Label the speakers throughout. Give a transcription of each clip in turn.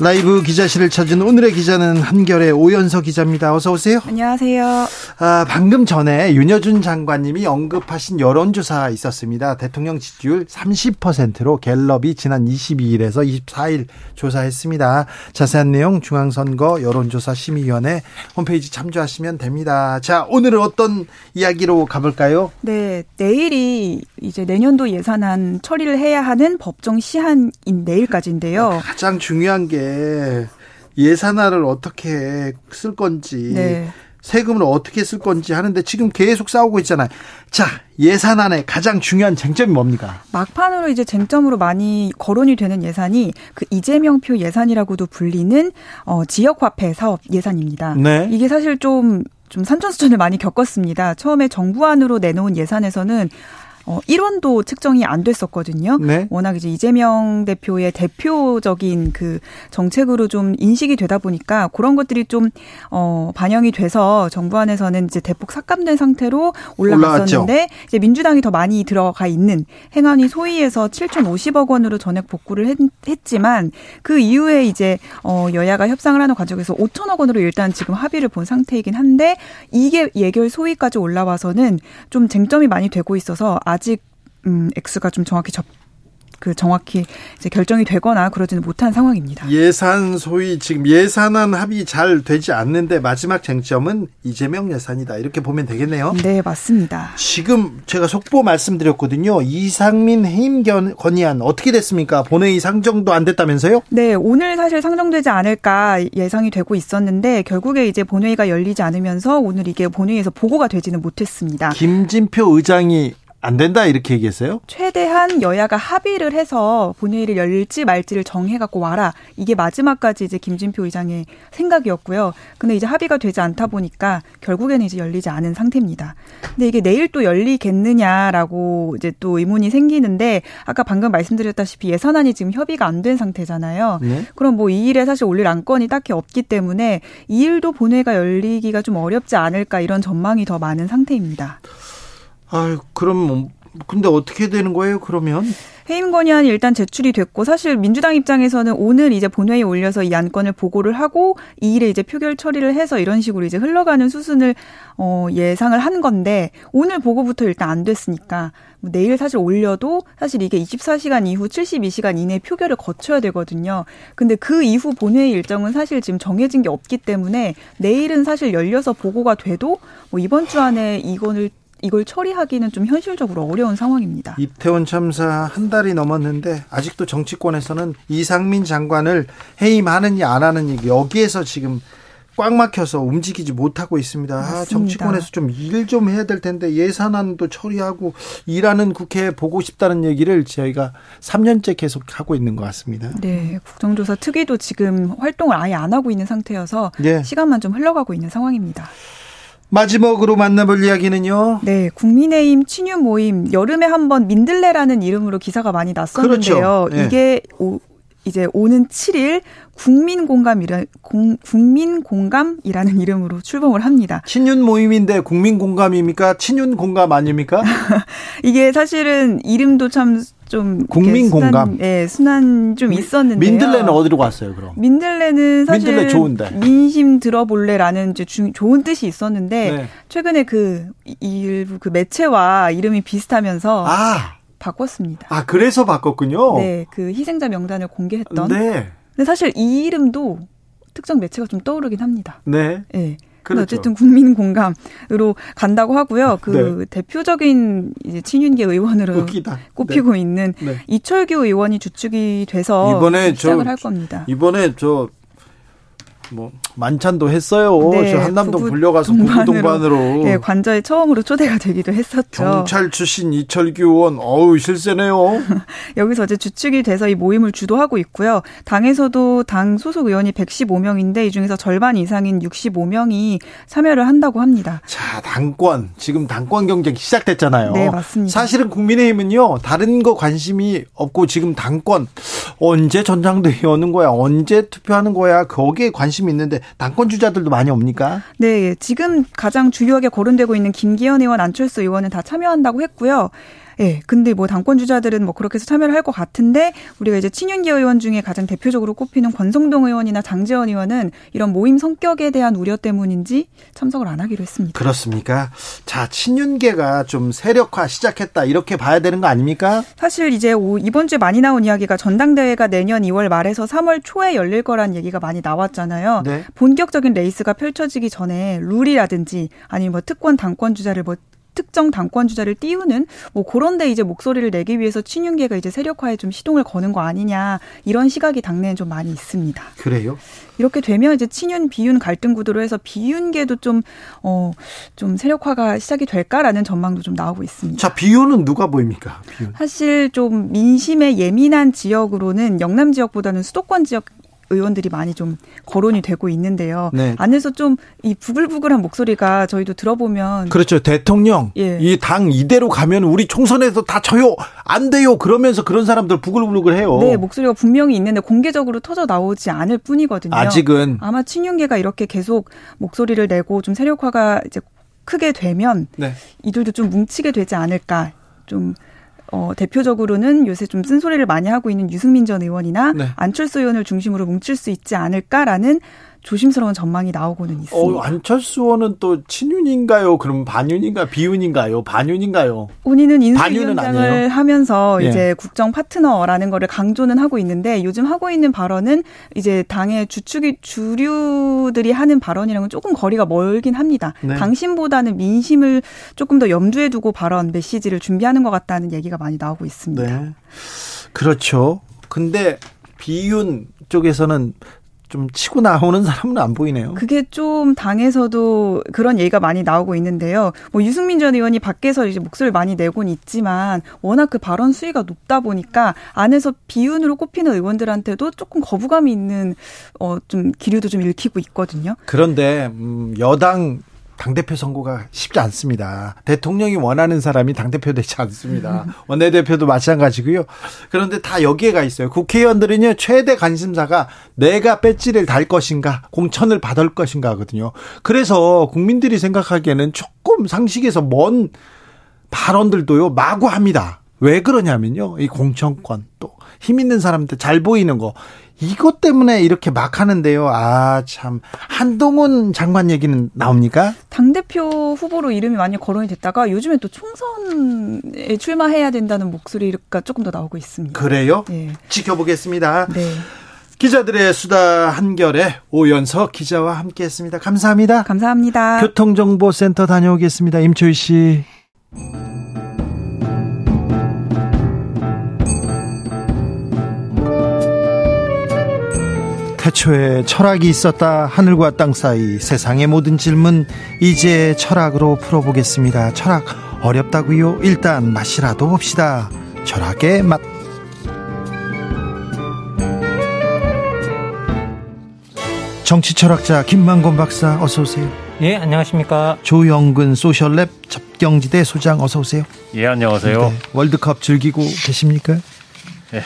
Speaker 1: 라이브 기자실을 찾은 오늘의 기자는 한결의 오연서 기자입니다. 어서 오세요.
Speaker 2: 안녕하세요.
Speaker 1: 아, 방금 전에 윤여준 장관님이 언급하신 여론조사 있었습니다. 대통령 지지율 30%로 갤럽이 지난 22일에서 24일 조사했습니다. 자세한 내용 중앙선거 여론조사 심의위원회 홈페이지 참조하시면 됩니다. 자, 오늘은 어떤 이야기로 가볼까요?
Speaker 2: 네, 내일이 이제 내년도 예산안 처리를 해야 하는 법정 시한인 내일까지인데요.
Speaker 1: 가장 중요한 게 예산안을 어떻게 쓸 건지 네. 세금을 어떻게 쓸 건지 하는데 지금 계속 싸우고 있잖아요. 자, 예산안의 가장 중요한 쟁점이 뭡니까?
Speaker 2: 막판으로 이제 쟁점으로 많이 거론이 되는 예산이 그 이재명표 예산이라고도 불리는 어, 지역화폐 사업 예산입니다. 네. 이게 사실 좀좀 산전수전을 많이 겪었습니다. 처음에 정부안으로 내놓은 예산에서는 어 1원도 측정이 안 됐었거든요. 네. 워낙 이제 이재명 대표의 대표적인 그 정책으로 좀 인식이 되다 보니까 그런 것들이 좀 어 반영이 돼서 정부 안에서는 이제 대폭 삭감된 상태로 올라갔었는데 올라왔죠. 이제 민주당이 더 많이 들어가 있는 행안위 소위에서 7,050억 원으로 전액 복구를 했, 했지만 그 이후에 이제 어 여야가 협상을 하는 과정에서 5천억 원으로 일단 지금 합의를 본 상태이긴 한데 이게 예결 소위까지 올라와서는 좀 쟁점이 많이 되고 있어서 아직 음 액수가 좀 정확히 접, 그 정확히 이제 결정이 되거나 그러지는 못한 상황입니다.
Speaker 1: 예산 소위 지금 예산안 합의 잘 되지 않는데 마지막 쟁점은 이재명 예산이다 이렇게 보면 되겠네요.
Speaker 2: 네 맞습니다.
Speaker 1: 지금 제가 속보 말씀드렸거든요. 이상민 해임 건의안 어떻게 됐습니까? 본회의 상정도 안 됐다면서요?
Speaker 2: 네 오늘 사실 상정되지 않을까 예상이 되고 있었는데 결국에 이제 본회의가 열리지 않으면서 오늘 이게 본회의에서 보고가 되지는 못했습니다.
Speaker 1: 김진표 의장이 안 된다 이렇게 얘기했어요?
Speaker 2: 최대한 여야가 합의를 해서 본회의를 열지 말지를 정해 갖고 와라. 이게 마지막까지 이제 김진표 의장의 생각이었고요. 근데 이제 합의가 되지 않다 보니까 결국에는 이제 열리지 않은 상태입니다. 근데 이게 내일 또 열리겠느냐라고 이제 또 의문이 생기는데 아까 방금 말씀드렸다시피 예산안이 지금 협의가 안 된 상태잖아요. 네? 그럼 뭐 이 일에 사실 올릴 안건이 딱히 없기 때문에 이 일도 본회의가 열리기가 좀 어렵지 않을까 이런 전망이 더 많은 상태입니다.
Speaker 1: 아유, 그럼 뭐, 근데 어떻게 되는 거예요, 그러면?
Speaker 2: 해임 건의안이 일단 제출이 됐고 사실 민주당 입장에서는 오늘 이제 본회의에 올려서 이 안건을 보고를 하고 이 일에 이제 표결 처리를 해서 이런 식으로 이제 흘러가는 수순을 어 예상을 한 건데 오늘 보고부터 일단 안 됐으니까 뭐 내일 사실 올려도 사실 이게 24시간 이후 72시간 이내 표결을 거쳐야 되거든요. 근데 그 이후 본회의 일정은 사실 지금 정해진 게 없기 때문에 내일은 사실 열려서 보고가 돼도 뭐 이번 주 안에 이건을 이걸 처리하기는 좀 현실적으로 어려운 상황입니다.
Speaker 1: 이태원 참사 한 달이 넘었는데 아직도 정치권에서는 이상민 장관을 해임하느냐 안 하느냐 여기에서 지금 꽉 막혀서 움직이지 못하고 있습니다. 아, 정치권에서 좀 일좀 좀 해야 될 텐데 예산안도 처리하고 일하는 국회 보고 싶다는 얘기를 저희가 3년째 계속 하고 있는 것 같습니다.
Speaker 2: 네, 국정조사 특위도 지금 활동을 아예 안 하고 있는 상태여서 네. 시간만 좀 흘러가고 있는 상황입니다.
Speaker 1: 마지막으로 만나볼 이야기는요.
Speaker 2: 네, 국민의힘 친유 모임 여름에 한번 민들레라는 이름으로 기사가 많이 났었는데요. 그렇죠. 네. 이게 오, 이제 오는 7일 국민 공감이라 공, 국민 공감이라는 이름으로 출범을 합니다.
Speaker 1: 친윤 모임인데 국민 공감입니까? 친윤 공감 아닙니까?
Speaker 2: 이게 사실은 이름도 참 좀
Speaker 1: 국민 공감.
Speaker 2: 예, 순한 좀 있었는데
Speaker 1: 민들레는 어디로 갔어요, 그럼?
Speaker 2: 민들레는 사실 민들레 좋은데. 민심 들어볼래라는 이제 주, 좋은 뜻이 있었는데 네. 최근에 그 일부 그 매체와 이름이 비슷하면서 아. 바꿨습니다.
Speaker 1: 아, 그래서 바꿨군요.
Speaker 2: 네, 그 희생자 명단을 공개했던. 네. 근데 사실 이 이름도 특정 매체가 좀 떠오르긴 합니다. 네. 네. 그렇죠. 어쨌든 국민 공감으로 간다고 하고요. 그 네. 대표적인 이제 친윤계 의원으로 웃기다. 꼽히고 네. 있는 네. 이철규 의원이 주축이 돼서 이번에 시작을 저, 할 겁니다.
Speaker 1: 이번에 저 뭐 만찬도 했어요. 네, 저 한남동 부부 불려가서 부부 동반으로
Speaker 2: 네, 관저에 처음으로 초대가 되기도 했었죠.
Speaker 1: 경찰 출신 이철규 의원 어우 실세네요.
Speaker 2: 여기서 이제 주축이 돼서 이 모임을 주도하고 있고요. 당에서도 당 소속 의원이 115명인데 이 중에서 절반 이상인 65명이 참여를 한다고 합니다.
Speaker 1: 자, 당권 지금 당권 경쟁 시작됐잖아요.
Speaker 2: 네, 맞습니다.
Speaker 1: 사실은 국민의힘은요. 다른 거 관심이 없고 지금 당권 언제 전당대회 여는 거야? 언제 투표하는 거야? 거기에 관심 이 있는데 당권 주자들도 많이 옵니까?
Speaker 2: 네, 지금 가장 주요하게 거론되고 있는 김기현 의원, 안철수 의원은 다 참여한다고 했고요. 예. 근데 뭐 당권 주자들은 뭐 그렇게 해서 참여를 할 것 같은데 우리가 이제 친윤계 의원 중에 가장 대표적으로 꼽히는 권성동 의원이나 장재원 의원은 이런 모임 성격에 대한 우려 때문인지 참석을 안 하기로 했습니다.
Speaker 1: 그렇습니까? 자, 친윤계가 좀 세력화 시작했다 이렇게 봐야 되는 거 아닙니까?
Speaker 2: 사실 이제 이번 주에 많이 나온 이야기가 전당대회가 내년 2월 말에서 3월 초에 열릴 거란 얘기가 많이 나왔잖아요. 네. 본격적인 레이스가 펼쳐지기 전에 룰이라든지 아니면 뭐 특권 당권 주자를 뭐 특정 당권 주자를 띄우는 뭐 그런데 이제 목소리를 내기 위해서 친윤계가 이제 세력화에 좀 시동을 거는 거 아니냐 이런 시각이 당내엔 좀 많이 있습니다.
Speaker 1: 그래요?
Speaker 2: 이렇게 되면 이제 친윤 비윤 갈등 구도로 해서 비윤계도 좀 어, 좀 세력화가 시작이 될까라는 전망도 좀 나오고 있습니다.
Speaker 1: 자, 비윤은 누가 보입니까? 비윤.
Speaker 2: 사실 좀 민심에 예민한 지역으로는 영남 지역보다는 수도권 지역 의원들이 많이 좀 거론이 되고 있는데요. 네. 안에서 좀 이 부글부글한 목소리가 저희도 들어보면
Speaker 1: 그렇죠. 대통령 예. 이당 이대로 가면 우리 총선에서 다 져요. 안 돼요. 그러면서 그런 사람들 부글부글 해요.
Speaker 2: 네, 목소리가 분명히 있는데 공개적으로 터져 나오지 않을 뿐이거든요.
Speaker 1: 아직은
Speaker 2: 아마 친윤계가 이렇게 계속 목소리를 내고 좀 세력화가 이제 크게 되면 네. 이들도 좀 뭉치게 되지 않을까. 좀 어, 대표적으로는 요새 좀 쓴소리를 많이 하고 있는 유승민 전 의원이나 네. 안철수 의원을 중심으로 뭉칠 수 있지 않을까라는 조심스러운 전망이 나오고는 있습니다. 어,
Speaker 1: 안철수 의원은 또 친윤인가요? 그럼 반윤인가 비윤인가요? 반윤인가요?
Speaker 2: 본인은 인수위원장을 하면서 예. 이제 국정 파트너라는 거를 강조는 하고 있는데 요즘 하고 있는 발언은 이제 당의 주축이 주류들이 하는 발언이랑은 조금 거리가 멀긴 합니다. 네. 당신보다는 민심을 조금 더 염두에 두고 발언 메시지를 준비하는 것 같다는 얘기가 많이 나오고 있습니다. 네.
Speaker 1: 그렇죠. 근데 비윤 쪽에서는 좀 치고 나오는 사람은 안 보이네요.
Speaker 2: 그게 좀 당에서도 그런 얘기가 많이 나오고 있는데요. 뭐 유승민 전 의원이 밖에서 이제 목소리를 많이 내곤 있지만 워낙 그 발언 수위가 높다 보니까 안에서 비윤으로 꼽히는 의원들한테도 조금 거부감이 있는 어 좀 기류도 좀 읽히고 있거든요.
Speaker 1: 그런데 음 여당 당대표 선거가 쉽지 않습니다. 대통령이 원하는 사람이 당대표 되지 않습니다. 원내대표도 마찬가지고요. 그런데 다 여기에 가 있어요. 국회의원들은요, 최대 관심사가 내가 배지를 달 것인가, 공천을 받을 것인가 하거든요. 그래서 국민들이 생각하기에는 조금 상식에서 먼 발언들도요, 마구 합니다. 왜 그러냐면요. 이 공천권 또 힘 있는 사람들 잘 보이는 거 이것 때문에 이렇게 막 하는데요. 아, 참. 한동훈 장관 얘기는 나옵니까?
Speaker 2: 당대표 후보로 이름이 많이 거론이 됐다가 요즘에 또 총선에 출마해야 된다는 목소리가 조금 더 나오고 있습니다.
Speaker 1: 그래요? 네. 지켜보겠습니다. 네. 기자들의 수다 한결에 오연석 기자와 함께 했습니다. 감사합니다.
Speaker 2: 감사합니다.
Speaker 1: 교통정보센터 다녀오겠습니다. 임초희 씨. 태초에 철학이 있었다. 하늘과 땅 사이 세상의 모든 질문 이제 철학으로 풀어보겠습니다. 철학 어렵다고요? 일단 맛이라도 봅시다. 철학의 맛. 정치 철학자 김만곤 박사 어서 오세요.
Speaker 3: 예, 안녕하십니까?
Speaker 1: 조영근 소셜랩 접경지대 소장 어서 오세요.
Speaker 4: 예, 안녕하세요. 네,
Speaker 1: 월드컵 즐기고 계십니까? 예.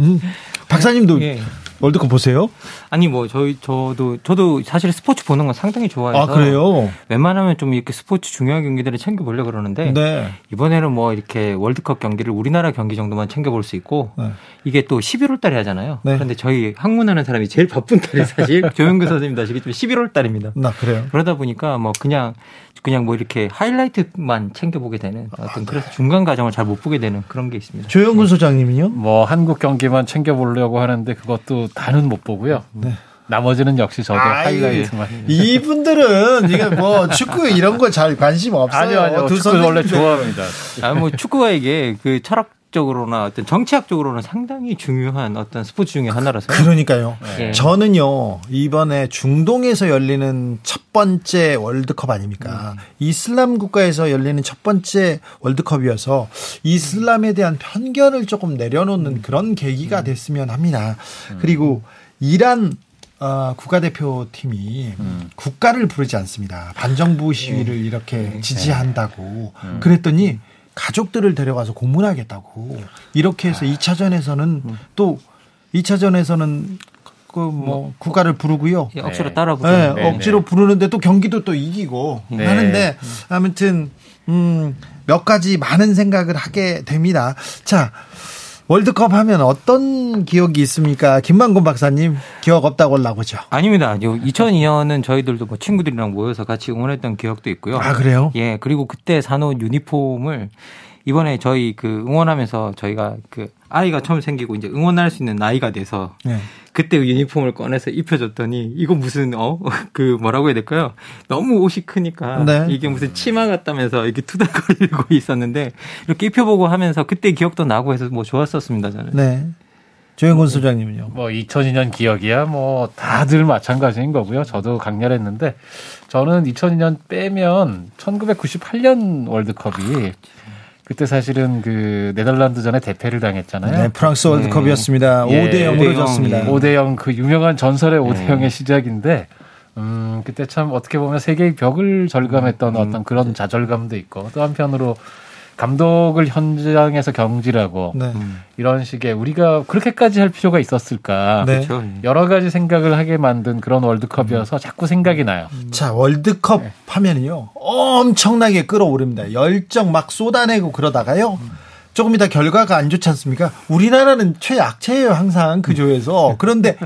Speaker 1: 음, 박사님도 예. 월드컵 보세요?
Speaker 3: 아니 뭐 저희 저도 저도 사실 스포츠 보는 건 상당히 좋아해서
Speaker 1: 아, 그래요?
Speaker 3: 웬만하면 좀 이렇게 스포츠 중요한 경기들을 챙겨 보려 고 그러는데 네. 이번에는 뭐 이렇게 월드컵 경기를 우리나라 경기 정도만 챙겨 볼 수 있고 네. 이게 또 11월 달에 하잖아요. 네. 그런데 저희 학문하는 사람이 제일 바쁜 달이 사실 조영규 선생님도 아시겠지만 11월 달입니다.
Speaker 1: 나 그래요.
Speaker 3: 그러다 보니까 뭐 그냥 그냥 뭐 이렇게 하이라이트만 챙겨보게 되는 어떤 아, 네. 그래서 중간 과정을 잘 못 보게 되는 그런 게 있습니다.
Speaker 1: 조영근 소장님은요?
Speaker 4: 뭐 한국 경기만 챙겨보려고 하는데 그것도 다는 못 보고요. 네. 나머지는 역시 저도 하이라이트만.
Speaker 1: 이분들은 이게 뭐 축구 이런 거 잘 관심 없어요.
Speaker 4: 아니요, 아니요. 두 축구 원래 좋아합니다.
Speaker 3: 아, 뭐 축구가 이게 그 철학 역사적으로나 어떤 정치학적으로는 상당히 중요한 어떤 스포츠 중의 하나라서.
Speaker 1: 그러니까요. 네. 저는요 이번에 중동에서 열리는 첫 번째 월드컵 아닙니까? 음. 이슬람 국가에서 열리는 첫 번째 월드컵이어서 이슬람에 대한 편견을 조금 내려놓는 그런 계기가 음. 됐으면 합니다. 음. 그리고 이란 어, 국가대표팀이 음. 국가를 부르지 않습니다. 반정부 시위를 음. 이렇게 네. 지지한다고 음. 그랬더니 가족들을 데려가서 고문하겠다고 이렇게 해서 2차전에서는 음. 또 2차전에서는 그뭐 뭐, 국가를 부르고요.
Speaker 3: 예, 억지로 따라 부르는
Speaker 1: 네, 억지로 부르는데 또 경기도 또 이기고 네. 하는데 아무튼 음, 몇 가지 많은 생각을 하게 됩니다. 자, 월드컵 하면 어떤 기억이 있습니까? 김만곤 박사님 기억 없다고 올라오죠?
Speaker 3: 아닙니다. 2002년은 저희들도 뭐 친구들이랑 모여서 같이 응원했던 기억도 있고요.
Speaker 1: 아 그래요?
Speaker 3: 예 그리고 그때 사놓은 유니폼을 이번에 저희 그 응원하면서 저희가 그 아이가 처음 생기고 이제 응원할 수 있는 나이가 돼서 네. 그때 유니폼을 꺼내서 입혀줬더니 이거 무슨 어 그 뭐라고 해야 될까요? 너무 옷이 크니까 네. 이게 무슨 치마 같다면서 이렇게 투닥거리고 있었는데 이렇게 입혀보고 하면서 그때 기억도 나고 해서 뭐 좋았었습니다 저는.
Speaker 1: 네. 조영곤 소장님은요?
Speaker 4: 뭐 2002년 기억이야 뭐 다들 마찬가지인 거고요. 저도 강렬했는데 저는 2002년 빼면 1998년 월드컵이 그때 사실은 그 네덜란드전에 대패를 당했잖아요.
Speaker 1: 네, 프랑스 월드컵이었습니다. 네. 5대 0으로 졌습니다.
Speaker 4: 5대 0 그 유명한 전설의 5대 0의 시작인데 음, 그때 참 어떻게 보면 세계의 벽을 절감했던 음, 어떤 그런 자절감도 있고 또 한편으로 감독을 현장에서 경질하고 네. 이런 식의 우리가 그렇게까지 할 필요가 있었을까 네. 그렇죠. 여러 가지 생각을 하게 만든 그런 월드컵이어서 자꾸 생각이 나요.
Speaker 1: 자 월드컵 네. 하면요 엄청나게 끌어오릅니다. 열정 막 쏟아내고 그러다가요. 조금 이따 결과가 안 좋지 않습니까? 우리나라는 최약체예요 항상 그 조에서 그런데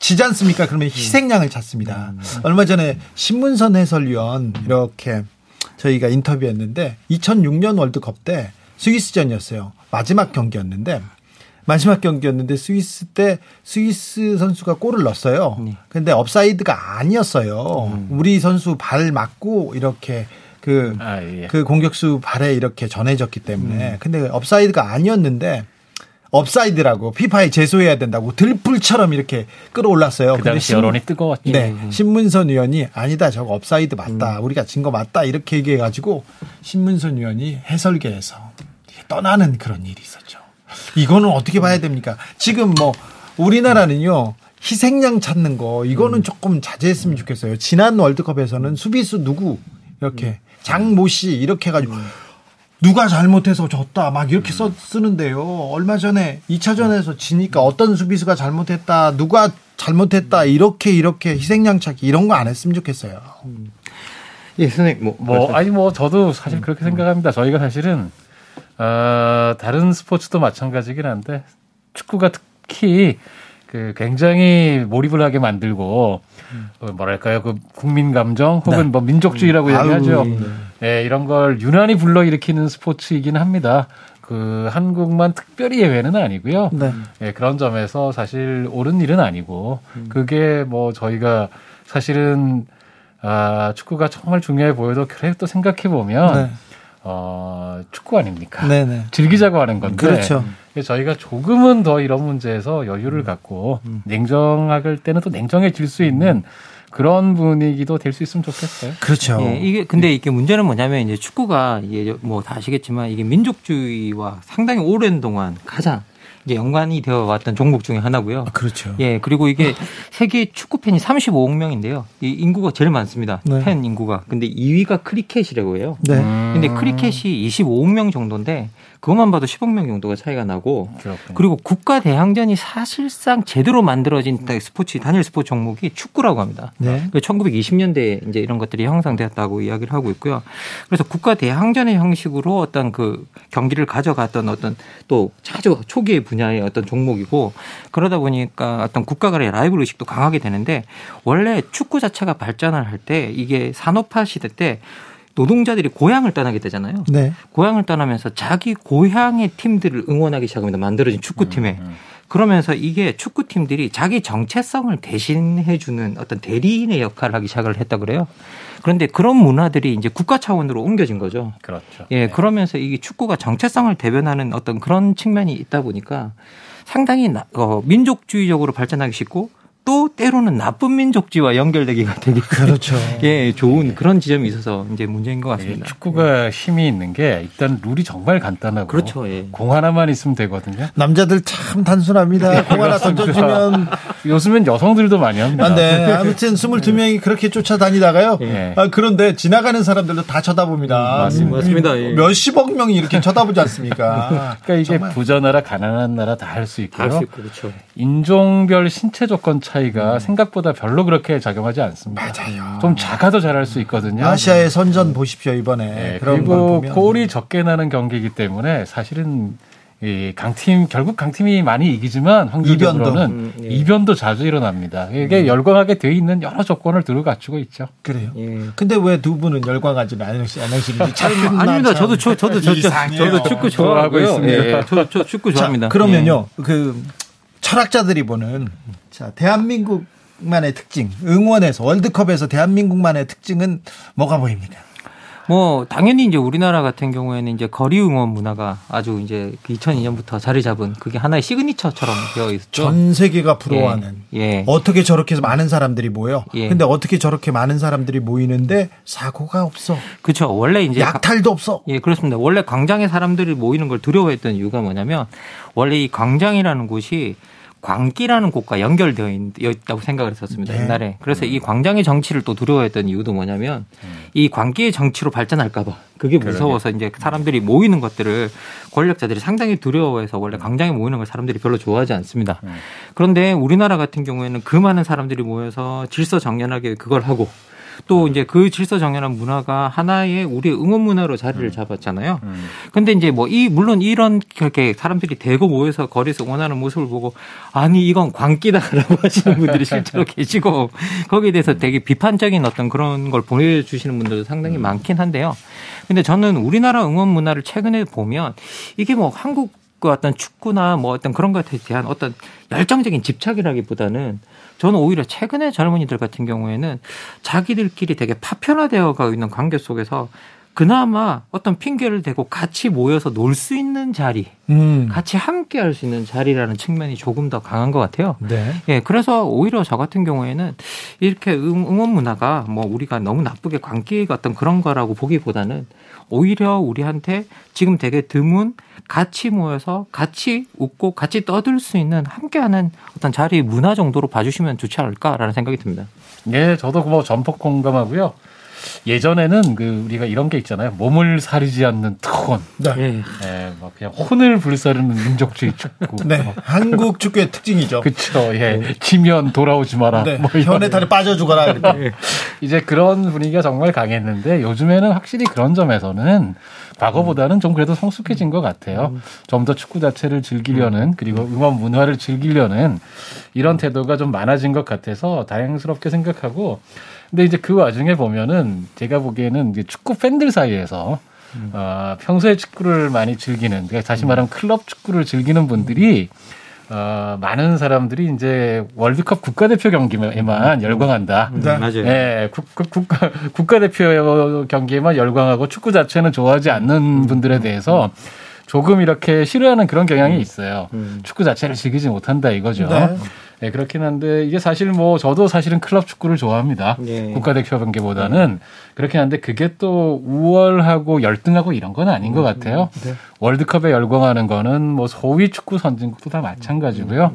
Speaker 1: 지지 않습니까? 그러면 희생양을 찾습니다. 얼마 전에 신문선 해설위원 이렇게 저희가 인터뷰했는데 2006년 월드컵 때 스위스전이었어요. 마지막 경기였는데 마지막 경기였는데 스위스 때 스위스 선수가 골을 넣었어요. 네. 근데 업사이드가 아니었어요. 음. 우리 선수 발 맞고 이렇게 그, 아, 예. 그 공격수 발에 이렇게 전해졌기 때문에. 음. 근데 업사이드가 아니었는데 업사이드라고 피파에 제소해야 된다고 들불처럼 이렇게 끓어올랐어요.
Speaker 4: 그 당시 여론이 뜨거웠죠.
Speaker 1: 네. 신문선 위원이 아니다 저거 업사이드 맞다. 음. 우리가 진 거 맞다. 이렇게 얘기해 가지고 신문선 위원이 해설계에서 떠나는 그런 일이 있었죠. 이거는 어떻게 봐야 됩니까? 지금 뭐 우리나라는요. 희생양 찾는 거 이거는 음. 조금 자제했으면 좋겠어요. 지난 월드컵에서는 수비수 누구 이렇게 음. 장모 씨 이렇게 해가지고 음. 누가 잘못해서 졌다 막 이렇게 써 쓰는데요. 얼마 전에 2차전에서 지니까 어떤 수비수가 잘못했다, 누가 잘못했다 이렇게 이렇게 희생양 찾기 이런 거 안 했으면 좋겠어요.
Speaker 3: 예, 선생님
Speaker 4: 뭐, 뭐 아니 뭐 저도 사실 그렇게 생각합니다. 저희가 사실은 어, 다른 스포츠도 마찬가지긴 한데 축구가 특히 그 굉장히 몰입을 하게 만들고 어, 뭐랄까요 그 국민 감정 혹은 네. 뭐 민족주의라고 음. 얘기하죠. 네. 네, 이런 걸 유난히 불러 일으키는 스포츠이긴 합니다. 그 한국만 특별히 예외는 아니고요. 네. 네, 그런 점에서 사실 옳은 일은 아니고 음. 그게 뭐 저희가 사실은 아, 축구가 정말 중요해 보여도 그래 또 생각해 보면 네. 어, 축구 아닙니까? 네네. 즐기자고 하는 건데.
Speaker 1: 그렇죠.
Speaker 4: 저희가 조금은 더 이런 문제에서 여유를 갖고 음. 냉정할 때는 또 냉정해질 수 있는 그런 분위기도 될 수 있으면 좋겠어요.
Speaker 1: 그렇죠.
Speaker 3: 예, 이게 근데 이게 문제는 뭐냐면 이제 축구가 이게 뭐 다 아시겠지만 이게 민족주의와 상당히 오랜 동안 가장 이제 연관이 되어 왔던 종목 중에 하나고요.
Speaker 1: 아, 그렇죠.
Speaker 3: 예, 그리고 이게 세계 축구 팬이 35억 명인데요. 이 인구가 제일 많습니다. 네. 팬 인구가. 근데 2위가 크리켓이라고 해요. 네. 근데 크리켓이 25억 명 정도인데 그것만 봐도 10억 명 정도가 차이가 나고 그렇군요. 그리고 국가 대항전이 사실상 제대로 만들어진 스포츠 단일 스포츠 종목이 축구라고 합니다. 네. 1920년대에 이제 이런 것들이 형성되었다고 이야기를 하고 있고요. 그래서 국가 대항전의 형식으로 어떤 그 경기를 가져갔던 어떤 또 차주 초기의 분야의 어떤 종목이고 그러다 보니까 어떤 국가 간의 라이벌 의식도 강하게 되는데 원래 축구 자체가 발전을 할 때 이게 산업화 시대 때 노동자들이 고향을 떠나게 되잖아요. 네. 고향을 떠나면서 자기 고향의 팀들을 응원하기 시작합니다. 만들어진 축구팀에. 음, 음. 그러면서 이게 축구팀들이 자기 정체성을 대신해주는 어떤 대리인의 역할을 하기 시작을 했다 그래요. 그런데 그런 문화들이 이제 국가 차원으로 옮겨진 거죠.
Speaker 4: 그렇죠.
Speaker 3: 예, 네. 그러면서 이게 축구가 정체성을 대변하는 어떤 그런 측면이 있다 보니까 상당히 어, 민족주의적으로 발전하기 쉽고 또 때로는 나쁜 민족지와 연결되기가 되게
Speaker 1: 그렇죠.
Speaker 3: 예, 좋은 그런 지점이 있어서 이제 문제인 것 같습니다.
Speaker 4: 예, 축구가 예. 힘이 있는 게 일단 룰이 정말 간단하고
Speaker 3: 그렇죠. 예.
Speaker 4: 공 하나만 있으면 되거든요.
Speaker 1: 남자들 참 단순합니다. 공 하나 던져주면
Speaker 4: 요즘엔 여성들도 많이 합니다.
Speaker 1: 아, 네. 아무튼 22명이 그렇게 쫓아다니다가요. 예. 아, 그런데 지나가는 사람들도 다 쳐다봅니다. 음,
Speaker 3: 맞습니다. 맞습니다.
Speaker 1: 예. 몇십억 명이 이렇게 쳐다보지 않습니까?
Speaker 4: 그러니까 이게 정말. 부자 나라 가난한 나라 다 할 수 있고요.
Speaker 3: 할수 있고 그렇죠.
Speaker 4: 인종별 신체 조건 차이 차이가 음. 생각보다 별로 그렇게 작용하지 않습니다.
Speaker 1: 맞아요.
Speaker 4: 좀 작아도 잘할 수 있거든요.
Speaker 1: 아시아의 선전 보십시오 이번에.
Speaker 4: 네, 그리고 골이 적게 나는 경기이기 때문에 사실은 이 강팀 결국 강팀이 많이 이기지만 확률적으로는 이변도, 음, 예. 이변도 자주 일어납니다. 이게 음. 열광하게 돼 있는 여러 조건을 들어 갖추고 있죠.
Speaker 1: 그래요. 예. 근데 왜 두 분은 열광하지는 않으시는지 참
Speaker 3: 아닙니다. 저도 저, 저도 저, 저도 축구 좋아하고 있습니다. 예, 저, 저 축구 좋아합니다.
Speaker 1: 자, 그러면요. 예. 그 철학자들이 보는 자, 대한민국만의 특징, 응원에서 월드컵에서 대한민국만의 특징은 뭐가 보입니까?
Speaker 3: 뭐 당연히 이제 우리나라 같은 경우에는 이제 거리 응원 문화가 아주 이제 2002년부터 자리 잡은 그게 하나의 시그니처처럼 되어 있죠.
Speaker 1: 전 세계가 부러워하는. 예. 예. 어떻게 저렇게 많은 사람들이 모여? 예. 근데 어떻게 저렇게 많은 사람들이 모이는데 사고가 없어?
Speaker 3: 그렇죠. 원래 이제
Speaker 1: 약탈도 없어.
Speaker 3: 예, 그렇습니다. 원래 광장에 사람들이 모이는 걸 두려워했던 이유가 뭐냐면 원래 이 광장이라는 곳이 광기라는 곳과 연결되어 있다고 생각을 했었습니다. 네. 옛날에. 그래서 이 광장의 정치를 또 두려워했던 이유도 뭐냐면 음. 이 광기의 정치로 발전할까봐 그게 무서워서 그러게. 이제 사람들이 모이는 것들을 권력자들이 상당히 두려워해서 원래 광장에 모이는 걸 사람들이 별로 좋아하지 않습니다. 음. 그런데 우리나라 같은 경우에는 그 많은 사람들이 모여서 질서 정연하게 그걸 하고 또 이제 그 질서 정연한 문화가 하나의 우리 응원 문화로 자리를 음. 잡았잖아요. 음. 근데 이제 뭐 이 물론 이런 그렇게 사람들이 대거 모여서 거리에서 응원하는 모습을 보고 아니 이건 광기다라고 하시는 분들이 실제로 계시고 거기에 대해서 되게 비판적인 어떤 그런 걸 보내주시는 분들도 상당히 음. 많긴 한데요. 근데 저는 우리나라 응원 문화를 최근에 보면 이게 뭐 한국 그 어떤 축구나 뭐 어떤 그런 것에 대한 어떤 열정적인 집착이라기보다는 저는 오히려 최근에 젊은이들 같은 경우에는 자기들끼리 되게 파편화되어 가고 있는 관계 속에서 그나마 어떤 핑계를 대고 같이 모여서 놀 수 있는 자리, 음. 같이 함께 할 수 있는 자리라는 측면이 조금 더 강한 것 같아요.
Speaker 1: 네.
Speaker 3: 예, 그래서 오히려 저 같은 경우에는 이렇게 응원 문화가 뭐 우리가 너무 나쁘게 관계 어떤 그런 거라고 보기보다는 오히려 우리한테 지금 되게 드문 같이 모여서 같이 웃고 같이 떠들 수 있는 함께하는 어떤 자리 문화 정도로 봐주시면 좋지 않을까라는 생각이 듭니다.
Speaker 4: 예, 저도 뭐 전폭 공감하고요. 예전에는 그 우리가 이런 게 있잖아요. 몸을 사리지 않는 특혼. 네. 예. 네, 뭐 그냥 혼을 불사르는 민족주의 축구.
Speaker 1: 네. 한국 축구의 특징이죠.
Speaker 4: 그렇죠. 예. 네. 지면 돌아오지 마라. 네.
Speaker 1: 뭐 현의 탈에 빠져 죽어라 이렇게. 네.
Speaker 4: 이제 그런 분위기가 정말 강했는데 요즘에는 확실히 그런 점에서는 과거보다는 좀 그래도 성숙해진 것 같아요. 음. 좀더 축구 자체를 즐기려는 그리고 응원 문화를 즐기려는 이런 태도가 좀 많아진 것 같아서 다행스럽게 생각하고 근데 이제 그 와중에 보면은 제가 보기에는 이제 축구 팬들 사이에서 음. 어, 평소에 축구를 많이 즐기는, 그러니까 다시 말하면 클럽 축구를 즐기는 분들이 어, 많은 사람들이 이제 월드컵 국가대표 경기에만 열광한다.
Speaker 3: 네. 맞아요.
Speaker 4: 네, 국, 국 가, 국가대표 경기에만 열광하고 축구 자체는 좋아하지 않는 음. 분들에 대해서 조금 이렇게 싫어하는 그런 경향이 음. 있어요. 음. 축구 자체를 즐기지 못한다 이거죠. 네. 네, 그렇긴 한데 이게 사실 뭐 저도 사실은 클럽 축구를 좋아합니다. 네. 국가대표 경기보다는 네. 그렇긴 한데 그게 또 우월하고 열등하고 이런 건 아닌 것 음, 같아요. 네. 월드컵에 열광하는 거는 뭐 소위 축구 선진국도 다 마찬가지고요.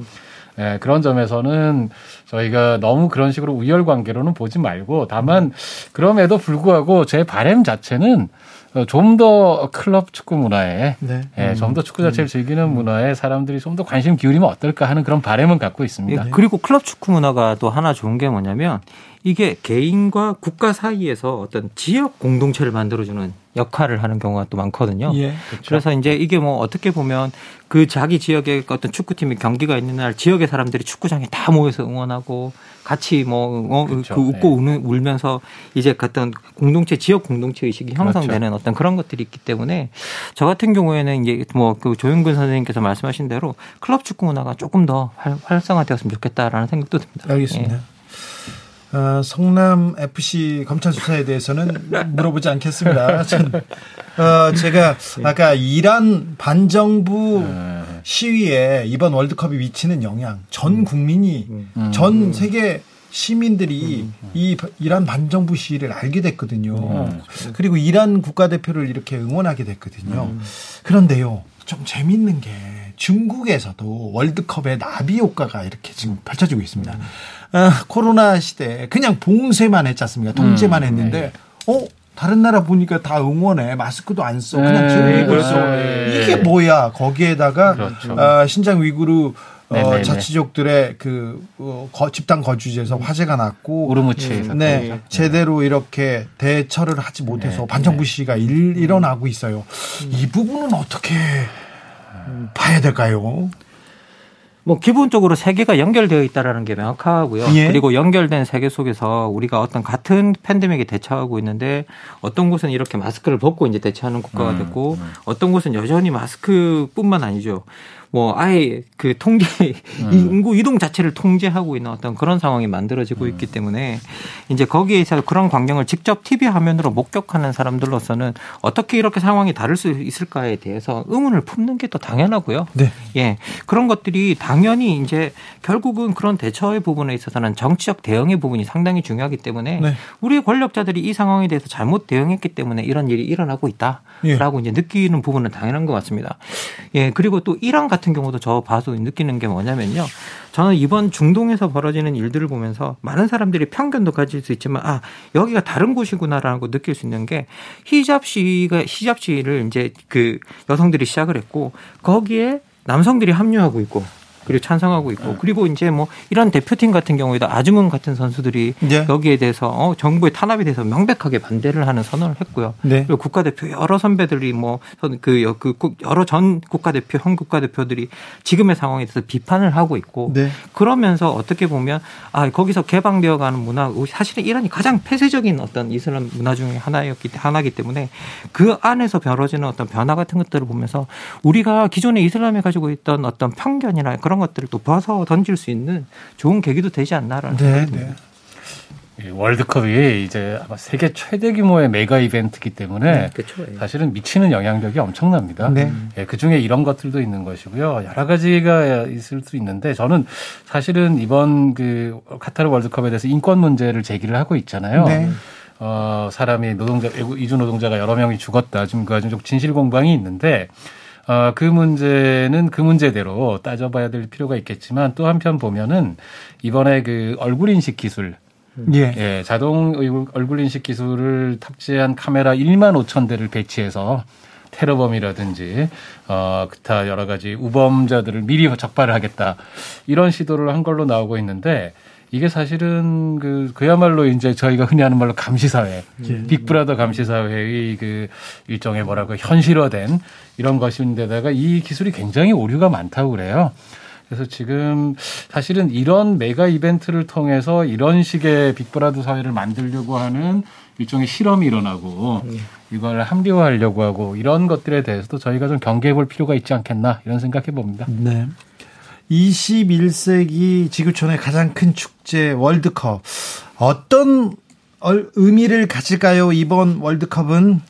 Speaker 4: 네, 그런 점에서는 저희가 너무 그런 식으로 우열 관계로는 보지 말고 다만 그럼에도 불구하고 제 바램 자체는 어, 좀 더 클럽 축구 문화에 네. 예, 음. 좀더 축구 자체를 음. 즐기는 문화에 사람들이 좀 더 관심 기울이면 어떨까 하는 그런 바램은 갖고 있습니다.
Speaker 3: 예, 그리고 클럽 축구 문화가 또 하나 좋은 게 뭐냐면 이게 개인과 국가 사이에서 어떤 지역 공동체를 만들어주는 역할을 하는 경우가 또 많거든요. 예, 그렇죠. 그래서 이제 이게 뭐 어떻게 보면 그 자기 지역에 어떤 축구팀이 경기가 있는 날 지역의 사람들이 축구장에 다 모여서 응원하고 같이 뭐 어, 그렇죠. 그 웃고 네. 울면서 이제 어떤 공동체 지역 공동체 의식이 형성되는 그렇죠. 어떤 그런 것들이 있기 때문에 저 같은 경우에는 이제 뭐 그 조윤근 선생님께서 말씀하신 대로 클럽 축구 문화가 조금 더 활, 활성화되었으면 좋겠다라는 생각도 듭니다.
Speaker 1: 알겠습니다. 예. 어, 성남 FC 검찰 수사에 대해서는 물어보지 않겠습니다. 전, 어, 제가 아까 이란 반정부 시위에 이번 월드컵이 미치는 영향, 전 국민이 음. 전 세계 시민들이 이 이란 반정부 시위를 알게 됐거든요. 음. 그리고 이란 국가대표를 이렇게 응원하게 됐거든요. 음. 그런데요, 좀 재밌는 게 중국에서도 월드컵의 나비 효과가 이렇게 지금 펼쳐지고 있습니다. 어, 코로나 시대 그냥 봉쇄만 했지 않습니까? 통제만 음, 했는데 네. 어 다른 나라 보니까 다 응원해 마스크도 안 써 그냥 즐기고 네, 있어 네. 이게 뭐야 거기에다가 그렇죠. 어, 신장 위구르 어, 자치족들의 그 어, 거, 집단 거주지에서 화재가 났고
Speaker 3: 우르무치에서
Speaker 1: 네, 네, 제대로 이렇게 대처를 하지 못해서 네. 반정부 시가 일, 일어나고 있어요. 음. 이 부분은 어떻게 봐야 될까요?
Speaker 3: 뭐 기본적으로 세계가 연결되어 있다라는 게 명확하고요. 예. 그리고 연결된 세계 속에서 우리가 어떤 같은 팬데믹에 대처하고 있는데 어떤 곳은 이렇게 마스크를 벗고 이제 대처하는 국가가 음, 됐고 음. 어떤 곳은 여전히 마스크뿐만 아니죠. 뭐 아예 그 통제 음. 인구 이동 자체를 통제하고 있는 어떤 그런 상황이 만들어지고 음. 있기 때문에 이제 거기에서 그런 광경을 직접 TV 화면으로 목격하는 사람들로서는 어떻게 이렇게 상황이 다를 수 있을까에 대해서 의문을 품는 게또 당연하고요. 네. 예. 그런 것들이 당연히 이제 결국은 그런 대처의 부분에 있어서는 정치적 대응의 부분이 상당히 중요하기 때문에 네. 우리의 권력자들이 이 상황에 대해서 잘못 대응했기 때문에 이런 일이 일어나고 있다라고 예. 이제 느끼는 부분은 당연한 것 같습니다. 예. 그리고 또 이란 같은 같은 경우도 저 봐서 느끼는 게 뭐냐면요. 저는 이번 중동에서 벌어지는 일들을 보면서 많은 사람들이 편견도 가질 수 있지만 아 여기가 다른 곳이구나라는 거 느낄 수 있는 게 히잡 시가 히잡 시를 이제 그 여성들이 시작을 했고 거기에 남성들이 합류하고 있고 그리고 찬성하고 있고 네. 그리고 이제 뭐 이런 대표팀 같은 경우에도 아즈문 같은 선수들이 네. 여기에 대해서 어, 정부의 탄압에 대해서 명백하게 반대를 하는 선언을 했고요. 네. 그리고 국가대표 여러 선배들이 뭐그 그 여러 전 국가대표 현 국가대표들이 지금의 상황에 대해서 비판을 하고 있고 네. 그러면서 어떻게 보면 아 거기서 개방되어 가는 문화 사실은 이란이 가장 폐쇄적인 어떤 이슬람 문화 중에 하나였기 하나기 때문에 그 안에서 벌어지는 어떤 변화 같은 것들을 보면서 우리가 기존의 이슬람에 가지고 있던 어떤 편견이나 그런 그런 것들을 또 벗어 던질 수 있는 좋은 계기도 되지 않나라는 네, 생각이.
Speaker 4: 네. 월드컵이 이제 아마 세계 최대 규모의 메가 이벤트이기 때문에 네, 그렇죠. 사실은 미치는 영향력이 엄청납니다. 네. 예, 그 중에 이런 것들도 있는 것이고요. 여러 가지가 있을 수 있는데 저는 사실은 이번 그 카타르 월드컵에 대해서 인권 문제를 제기를 하고 있잖아요. 네. 어, 사람이 노동자, 이주 노동자가 여러 명이 죽었다. 지금 그 아주 좀 진실 공방이 있는데 어, 그 문제는 그 문제대로 따져봐야 될 필요가 있겠지만 또 한편 보면은 이번에 그 얼굴 인식 기술 예. 예. 자동 얼굴 인식 기술을 탑재한 카메라 1만 5천 대를 배치해서 테러범이라든지 어 기타 여러 가지 우범자들을 미리 적발을 하겠다 이런 시도를 한 걸로 나오고 있는데 이게 사실은 그 그야말로 이제 저희가 흔히 하는 말로 감시사회, 예. 빅브라더 감시사회의 그 일종의 뭐라고 현실화된 이런 것인데다가 이 기술이 굉장히 오류가 많다고 그래요. 그래서 지금 사실은 이런 메가 이벤트를 통해서 이런 식의 빅브라더 사회를 만들려고 하는 일종의 실험이 일어나고 이걸 합리화하려고 하고 이런 것들에 대해서도 저희가 좀 경계해 볼 필요가 있지 않겠나 이런 생각해 봅니다. 네.
Speaker 1: 21세기 지구촌의 가장 큰 축제 월드컵 어떤 의미를 가질까요? 이번 월드컵은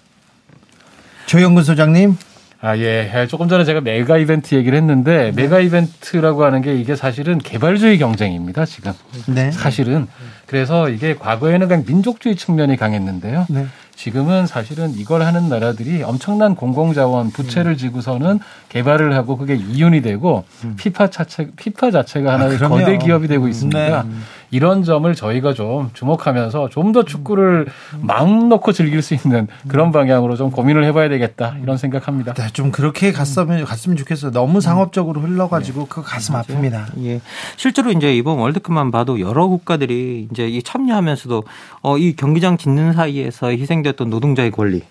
Speaker 1: 조영근 소장님.
Speaker 4: 아, 예. 조금 전에 제가 메가 이벤트 얘기를 했는데, 네. 메가 이벤트라고 하는 게 이게 사실은 개발주의 경쟁입니다, 지금. 네. 사실은. 그래서 이게 과거에는 그냥 민족주의 측면이 강했는데요. 네. 지금은 사실은 이걸 하는 나라들이 엄청난 공공자원 부채를 음. 지고서는 개발을 하고 그게 이윤이 되고 음. 피파 자체 피파 자체가 하나의 아, 거대 기업이 되고 있습니다. 네. 이런 점을 저희가 좀 주목하면서 좀 더 축구를 마음 놓고 즐길 수 있는 그런 방향으로 좀 고민을 해봐야 되겠다 이런 생각합니다.
Speaker 1: 네, 좀 그렇게 갔으면 갔으면 좋겠어요. 너무 상업적으로 흘러가지고 네. 그 가슴 아픕니다.
Speaker 3: 예, 실제로 이제 이번 월드컵만 봐도 여러 국가들이 이제 이 참여하면서도 어, 이 경기장 짓는 사이에서 희생되었던 노동자의 권리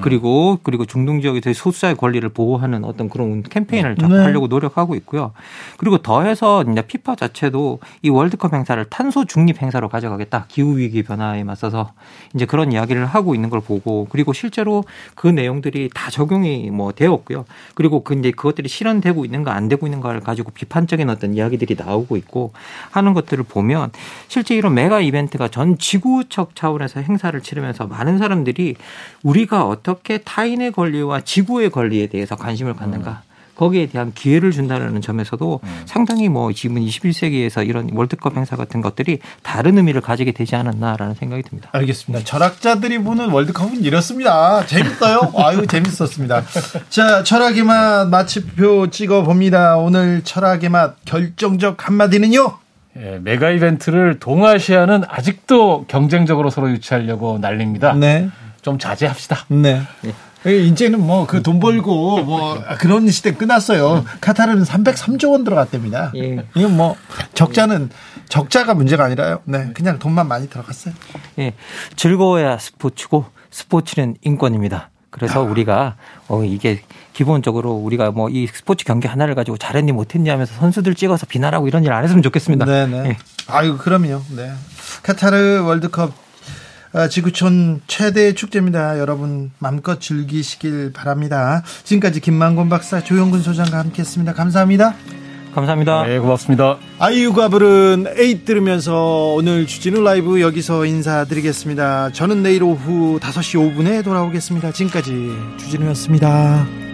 Speaker 3: 그리고 그리고 중동 지역에서의 소수자의 권리를 보호하는 어떤 그런 캠페인을 네. 하려고 노력하고 있고요. 그리고 더해서 이제 피파 자체도 이 월드컵 행사를 탄소 중립 행사로 가져가겠다. 기후 위기 변화에 맞서서 이제 그런 이야기를 하고 있는 걸 보고 그리고 실제로 그 내용들이 다 적용이 뭐 되었고요. 그리고 그 이제 그것들이 실현되고 있는가 안 되고 있는가를 가지고 비판적인 어떤 이야기들이 나오고 있고 하는 것들을 보면 실제 이런 메가 이벤트가 전 지구적 차원에서 행사를 치르면서 많은 사람들이 우리가 어떻게 타인의 권리와 지구의 권리에 대해서 관심을 갖는가. 거기에 대한 기회를 준다는 점에서도 음. 상당히 뭐 지금 21세기에서 이런 월드컵 행사 같은 것들이 다른 의미를 가지게 되지 않았나라는 생각이 듭니다.
Speaker 1: 알겠습니다. 철학자들이 보는 월드컵은 이렇습니다. 재밌어요? 아유, 재밌었습니다. 자, 철학의 맛 마침표 찍어 봅니다. 오늘 철학의 맛 결정적 한마디는요?
Speaker 4: 예, 메가 이벤트를 동아시아는 아직도 경쟁적으로 서로 유치하려고 난립니다. 네. 좀 자제합시다.
Speaker 1: 네. 네. 이제는 뭐 그 돈 벌고 뭐 그런 시대 끝났어요. 카타르는 303조 원 들어갔답니다. 예. 이건 뭐 적자는 적자가 문제가 아니라요. 네, 그냥 돈만 많이 들어갔어요.
Speaker 3: 예, 즐거워야 스포츠고 스포츠는 인권입니다. 그래서 아. 우리가 어 이게 기본적으로 우리가 뭐 이 스포츠 경기 하나를 가지고 잘했니 못했니 하면서 선수들 찍어서 비난하고 이런 일 안 했으면 좋겠습니다.
Speaker 1: 네 네. 예. 아유 그럼요. 네. 카타르 월드컵 아, 지구촌 최대 축제입니다. 여러분 마음껏 즐기시길 바랍니다. 지금까지 김만권 박사, 조영근 소장과 함께했습니다. 감사합니다.
Speaker 3: 감사합니다.
Speaker 4: 네, 고맙습니다.
Speaker 1: 아이유가 부른 에잇 들으면서 오늘 주진우 라이브 여기서 인사드리겠습니다. 저는 내일 오후 5시 5분에 돌아오겠습니다. 지금까지 주진우였습니다.